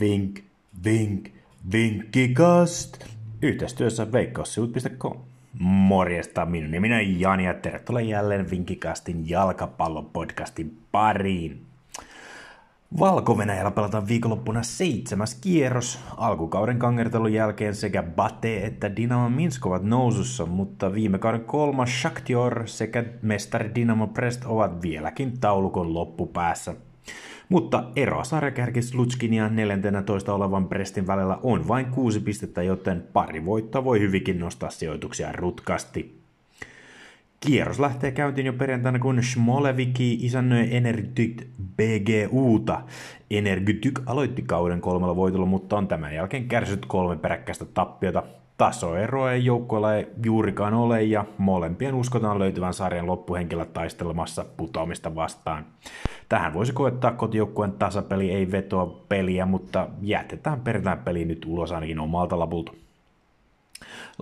Vink, vink, vinkkikast. Yhteistyössä veikkaussivut.com. Morjesta, minun nimeni on Jani ja tervetuloa jälleen Vinkikastin jalkapallopodcastin pariin. valko pelataan viikonloppuna seitsemäs kierros. Alkukauden kangertelun jälkeen sekä Bate että Dinamo Minsk ovat nousussa, mutta viime kauden kolmas Shakhtar sekä mestari Dinamo Brest ovat vieläkin taulukon loppupäässä – mutta eroa sarjakärki Slutskin ja 14 olevan Prestin välillä on vain kuusi pistettä, joten pari voittoa voi hyvinkin nostaa sijoituksia rutkasti. Kierros lähtee käyntiin jo perjantaina, kun Smoleviki isännöi Energytyk BGUta. Energytyk aloitti kauden kolmella voitolla, mutta on tämän jälkeen kärsinyt kolme peräkkäistä tappiota. Tasoeroa ei joukkoilla ei juurikaan ole ja molempien uskotaan löytyvän sarjan loppuhenkilö taistelemassa putoamista vastaan. Tähän voisi koettaa kotijoukkueen tasapeli ei vetoa peliä, mutta jätetään perjantain peli nyt ulos ainakin omalta lapulta.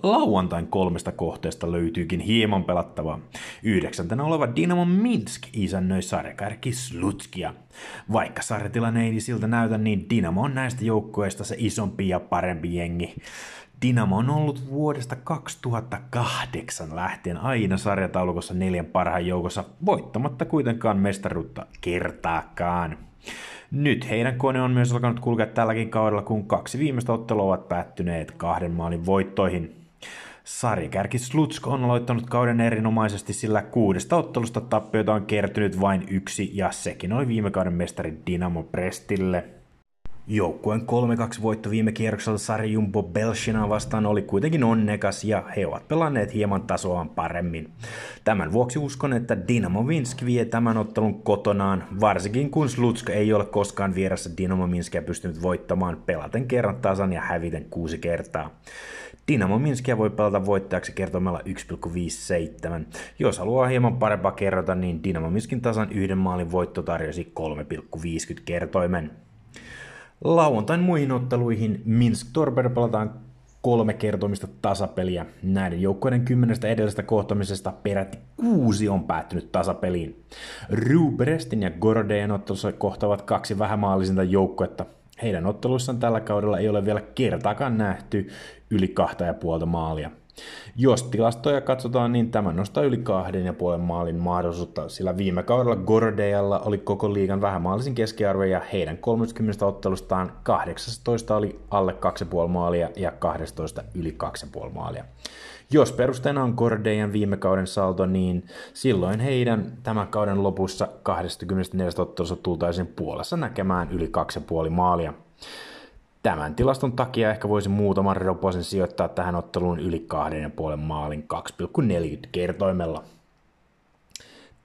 Lauantain kolmesta kohteesta löytyykin hieman pelattavaa. Yhdeksäntenä oleva Dynamo Minsk isännöi sarjakärki Slutskia. Vaikka sarjatilanne ei siltä näytä, niin Dynamo on näistä joukkueista se isompi ja parempi jengi. Dynamo on ollut vuodesta 2008 lähtien aina sarjataulukossa neljän parhaan joukossa, voittamatta kuitenkaan mestaruutta kertaakaan. Nyt heidän kone on myös alkanut kulkea tälläkin kaudella, kun kaksi viimeistä ottelua ovat päättyneet kahden maalin voittoihin. Sarjakärki Slutsk on aloittanut kauden erinomaisesti, sillä kuudesta ottelusta tappioita on kertynyt vain yksi, ja sekin oli viime kauden mestari Dynamo Prestille. Joukkueen 3-2 voitto viime kierroksella Sari Jumbo Belshina vastaan oli kuitenkin onnekas ja he ovat pelanneet hieman tasoaan paremmin. Tämän vuoksi uskon, että Dinamo Minsk vie tämän ottelun kotonaan, varsinkin kun Slutsk ei ole koskaan vieressä Dinamo Minskia pystynyt voittamaan pelaten kerran tasan ja häviten kuusi kertaa. Dinamo Minskia voi pelata voittajaksi kertomalla 1,57. Jos haluaa hieman parempaa kerrota, niin Dinamo Minskin tasan yhden maalin voitto tarjosi 3,50 kertoimen. Lauantain muihin otteluihin Minsk Torber pelataan kolme kertomista tasapeliä. Näiden joukkoiden kymmenestä edellisestä kohtamisesta peräti kuusi on päättynyt tasapeliin. Ruberestin ja Gordejen ottelussa kohtavat kaksi vähämaallisinta joukkuetta. Heidän otteluissaan tällä kaudella ei ole vielä kertaakaan nähty yli kahta ja puolta maalia. Jos tilastoja katsotaan, niin tämä nostaa yli kahden ja puolen maalin mahdollisuutta, sillä viime kaudella Gordejalla oli koko liigan vähämaalisin keskiarvo ja heidän 30 ottelustaan 18 oli alle 2,5 maalia ja 12 yli 2,5 maalia. Jos perusteena on Gordejan viime kauden saldo, niin silloin heidän tämän kauden lopussa 24 ottelussa tultaisiin puolessa näkemään yli 2,5 maalia. Tämän tilaston takia ehkä voisi muutaman roposen sijoittaa tähän otteluun yli 2,5 maalin 2,40 kertoimella.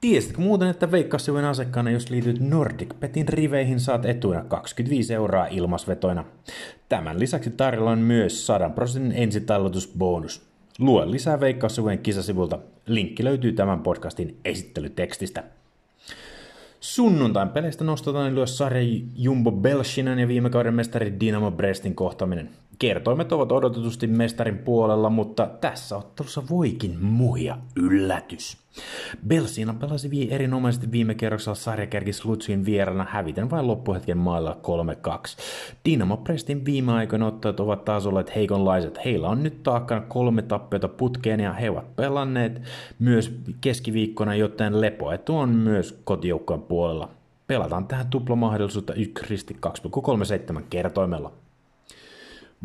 Tiesitkö muuten, että Veikkaussivujen asiakkaana, jos liityt Nordic Petin riveihin, saat etuna 25 euroa ilmasvetoina. Tämän lisäksi tarjolla on myös 100 prosentin ensitallotusbonus. Lue lisää Veikkaussivujen kisasivulta. Linkki löytyy tämän podcastin esittelytekstistä. Sunnuntain peleistä nostetaan ylös sarja Jumbo Belshinen ja viime kauden mestari Dynamo Brestin kohtaminen. Kertoimet ovat odotetusti mestarin puolella, mutta tässä ottelussa voikin muja yllätys. Belsina pelasi erinomaisesti viime kerroksella sarjakärki Slutskin vierana häviten vain loppuhetken mailla 3-2. Dynamo Prestin viime aikoina ottajat ovat taas olleet heikonlaiset. Heillä on nyt taakkana kolme tappiota putkeen ja he ovat pelanneet myös keskiviikkona, joten lepoetu on myös kotijoukkojen puolella. Pelataan tähän tuplamahdollisuutta 1 2,37 kertoimella.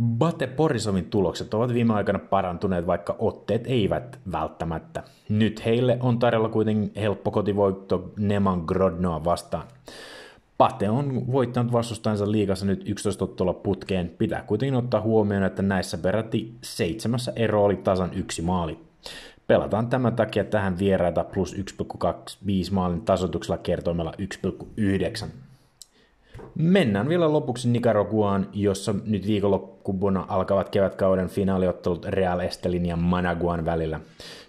Bate Porisovin tulokset ovat viime aikoina parantuneet, vaikka otteet eivät välttämättä. Nyt heille on tarjolla kuitenkin helppo kotivoitto Neman Grodnoa vastaan. Pate on voittanut vastustajansa liigassa nyt 11 ottelua putkeen. Pitää kuitenkin ottaa huomioon, että näissä peräti seitsemässä ero oli tasan yksi maali. Pelataan tämän takia tähän vieraita plus 1,25 maalin tasoituksella kertoimella 1,9. Mennään vielä lopuksi Nicaraguaan, jossa nyt viikonloppuna alkavat kevätkauden finaaliottelut Real Estelin ja Managuan välillä.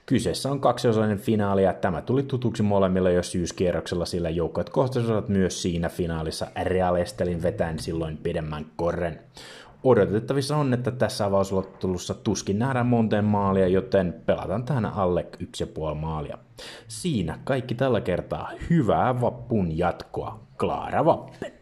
Kyseessä on kaksiosainen finaali ja tämä tuli tutuksi molemmille jo syyskierroksella, sillä joukkueet kohtasivat myös siinä finaalissa Real Estelin vetäen silloin pidemmän korren. Odotettavissa on, että tässä avauslottelussa tuskin nähdään monteen maalia, joten pelataan tähän alle 1,5 maalia. Siinä kaikki tällä kertaa. Hyvää vappun jatkoa. Klaara Vappen!